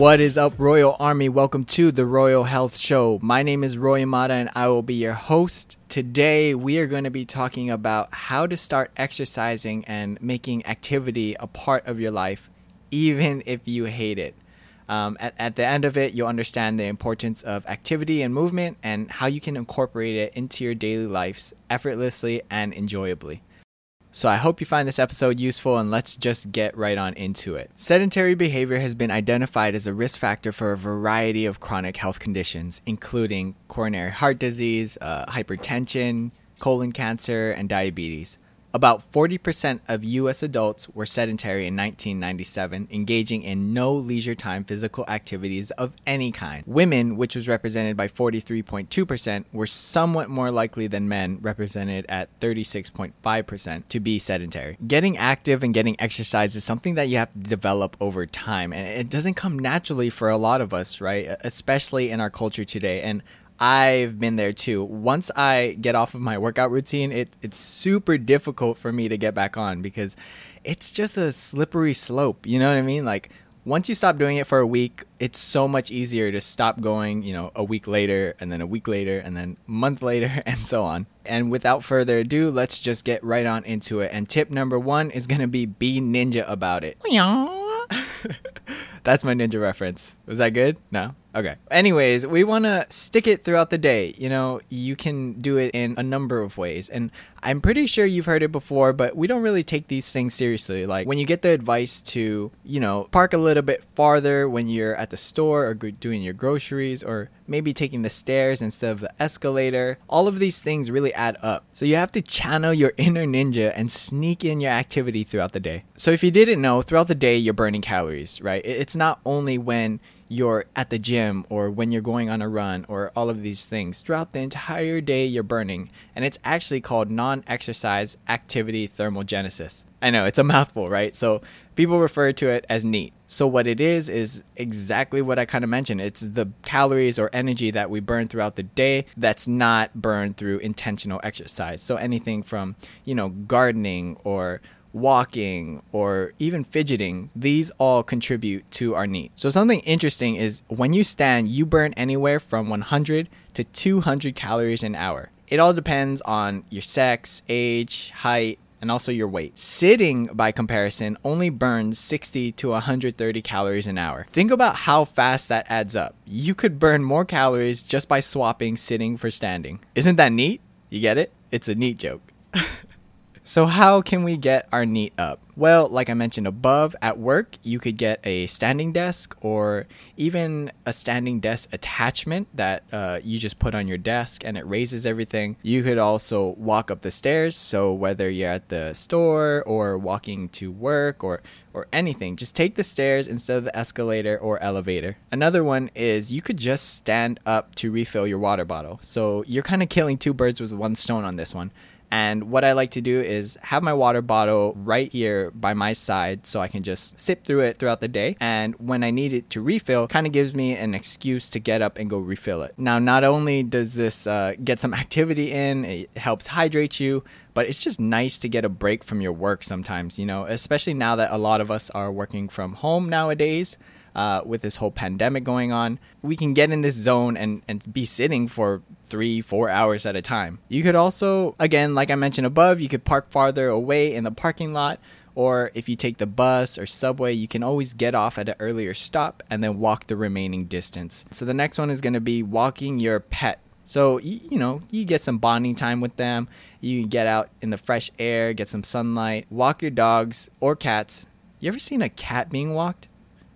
What is up, Royal Army? Welcome to the Royal Health Show. My name is Roy Amata and I will be your host. Today, we are going to be talking about how to start exercising and making activity a part of your life, even if you hate it. Um, at, at the end of it, you'll understand the importance of activity and movement and how you can incorporate it into your daily lives effortlessly and enjoyably. So I hope you find this episode useful and let's just get right on into it. Sedentary behavior has been identified as a risk factor for a variety of chronic health conditions, including coronary heart disease, uh, hypertension, colon cancer, and diabetes. About 40% of US adults were sedentary in 1997, engaging in no leisure time physical activities of any kind. Women, which was represented by 43.2%, were somewhat more likely than men, represented at 36.5%, to be sedentary. Getting active and getting exercise is something that you have to develop over time, and it doesn't come naturally for a lot of us, right? Especially in our culture today. And I've been there too. Once I get off of my workout routine, it, it's super difficult for me to get back on because it's just a slippery slope. You know what I mean? Like, once you stop doing it for a week, it's so much easier to stop going, you know, a week later, and then a week later, and then a month later, and so on. And without further ado, let's just get right on into it. And tip number one is going to be be ninja about it. That's my ninja reference. Was that good? No? Okay. Anyways, we want to stick it throughout the day. You know, you can do it in a number of ways. And I'm pretty sure you've heard it before, but we don't really take these things seriously. Like when you get the advice to, you know, park a little bit farther when you're at the store or doing your groceries or maybe taking the stairs instead of the escalator, all of these things really add up. So you have to channel your inner ninja and sneak in your activity throughout the day. So if you didn't know, throughout the day, you're burning calories, right? It's not only when you're at the gym or when you're going on a run or all of these things. Throughout the entire day, you're burning. And it's actually called non exercise activity thermogenesis. I know it's a mouthful, right? So people refer to it as NEAT. So what it is is exactly what I kind of mentioned. It's the calories or energy that we burn throughout the day that's not burned through intentional exercise. So anything from, you know, gardening or walking, or even fidgeting, these all contribute to our NEAT. So, something interesting is when you stand, you burn anywhere from 100 to 200 calories an hour. It all depends on your sex, age, height, and also your weight. Sitting, by comparison, only burns 60 to 130 calories an hour. Think about how fast that adds up. You could burn more calories just by swapping sitting for standing. Isn't that neat? You get it? It's a neat joke. So, how can we get our NEAT up? Well, like I mentioned above, at work, you could get a standing desk or even a standing desk attachment that uh, you just put on your desk and it raises everything. You could also walk up the stairs. So, whether you're at the store or walking to work or or anything, just take the stairs instead of the escalator or elevator. Another one is you could just stand up to refill your water bottle. So, you're kind of killing two birds with one stone on this one. And what I like to do is have my water bottle right here by my side so I can just sip through it throughout the day. And when I need it to refill, kind of gives me an excuse to get up and go refill it. Now, not only does this uh, get some activity in, it helps hydrate you, but it's just nice to get a break from your work sometimes, you know, especially now that a lot of us are working from home nowadays uh, with this whole pandemic going on, we can get in this zone and, and be sitting for three, four hours at a time. You could also, again, like I mentioned above, you could park farther away in the parking lot. Or if you take the bus or subway, you can always get off at an earlier stop and then walk the remaining distance. So the next one is to be walking your pet so you, know you get some bonding time with them. You get out in the fresh air, get some sunlight, walk your dogs or cats. You ever seen a cat being walked?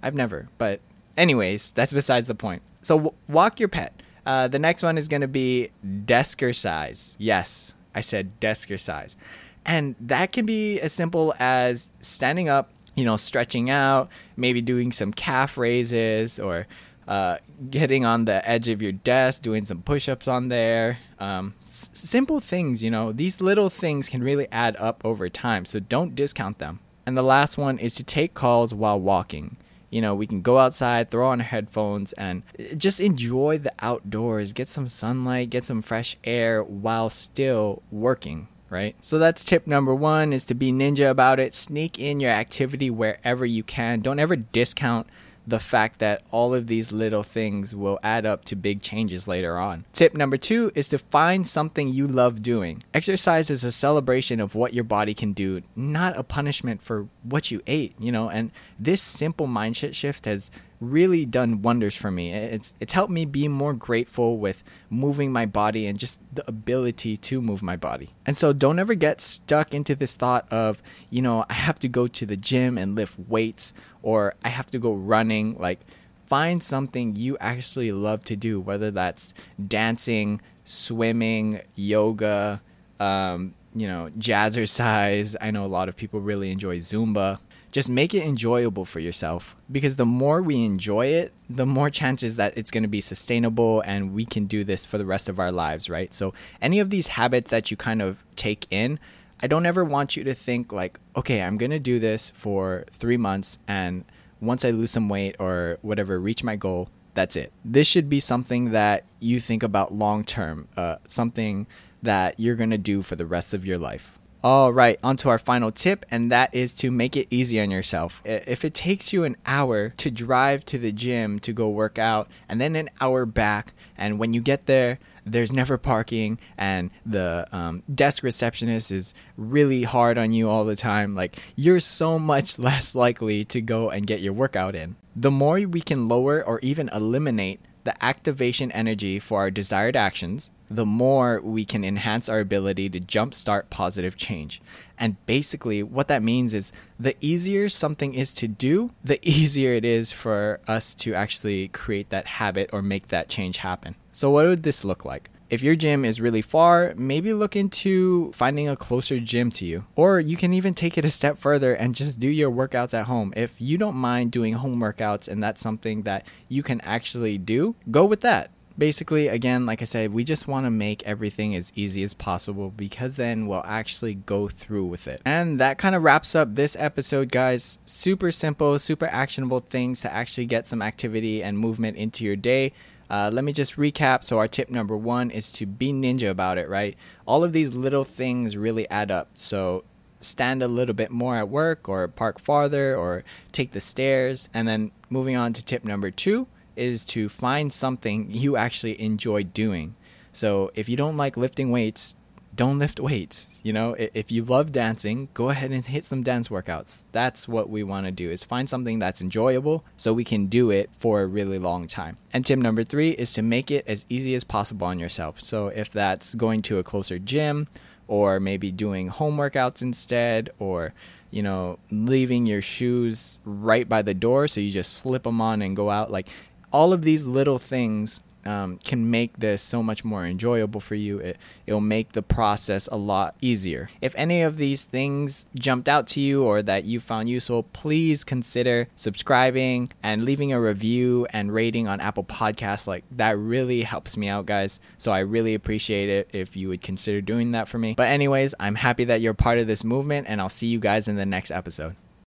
I've never, but anyways, that's besides the point. So w- walk your pet. Uh, the next one is going to be deskercise. Yes, I said deskercise. And that can be as simple as standing up, you know, stretching out, maybe doing some calf raises or uh, getting on the edge of your desk, doing some push ups on there. Um, s- simple things, you know, these little things can really add up over time, so don't discount them. And the last one is to take calls while walking you know, we can go outside, throw on headphones, and uh, just enjoy the outdoors, get some sunlight, get some fresh air while still working. Right? So that's tip number one is to be ninja about it. Sneak in your activity wherever you can. Don't ever discount the fact that all of these little things will add up to big changes later on. Tip number two is to find something you love doing. Exercise is a celebration of what your body can do, not a punishment for what you ate, you know, and this simple mindset shift has really done wonders for me. It's it's helped me be more grateful with moving my body and just the ability to move my body. And so don't ever get stuck into this thought of, you know, I have to go to the gym and lift weights or I have to go running like find something you actually love to do, whether that's dancing, swimming, yoga, um, you know, jazzercise. I know a lot of people really enjoy Zumba just make it enjoyable for yourself. Because the more we enjoy it the more chances that it's going to be sustainable and we can do this for the rest of our lives right? So any of these habits that you kind of take in i don't ever want you to think like okay i'm going to do this for 3 months and once i lose some weight or whatever reach my goal that's it. This should be something that you think about long term uh, something that you're going to do for the rest of your life all right, on to our final tip, and that is to make it easy on yourself. If it takes you an hour to drive to the gym to go work out, and then an hour back, and when you get there, there's never parking, and the um, desk receptionist is really hard on you all the time, like you're so much less likely to go and get your workout in. The more we can lower or even eliminate the activation energy for our desired actions, the more we can enhance our ability to jumpstart positive change. And basically, what that means is the easier something is to do, the easier it is for us to actually create that habit or make that change happen. So, what would this look like? If your gym is really far, maybe look into finding a closer gym to you. Or you can even take it a step further and just do your workouts at home. If you don't mind doing home workouts and that's something that you can actually do, go with that basically again like i said we just want to make everything as easy as possible because then we'll actually go through with it and that kind of wraps up this episode guys super simple super actionable things to actually get some activity and movement into your day uh, let me just recap. So, our tip number one is to be ninja about it, right? All of these little things really add up. So, stand a little bit more at work, or park farther, or take the stairs. And then, moving on to tip number two is to find something you actually enjoy doing. So if you don't like lifting weights, don't lift weights. You know, if you love dancing, go ahead and hit some dance workouts. That's what we want to do is find something that's enjoyable so we can do it for a really long time. And tip number 3 is to make it as easy as possible on yourself. So if that's going to a closer gym or maybe doing home workouts instead or you know, leaving your shoes right by the door so you just slip them on and go out like all of these little things um, can make this so much more enjoyable for you. It, it'll make the process a lot easier. If any of these things jumped out to you or that you found useful, please consider subscribing and leaving a review and rating on Apple Podcasts. Like that really helps me out, guys. So I really appreciate it if you would consider doing that for me. But, anyways, I'm happy that you're part of this movement, and I'll see you guys in the next episode.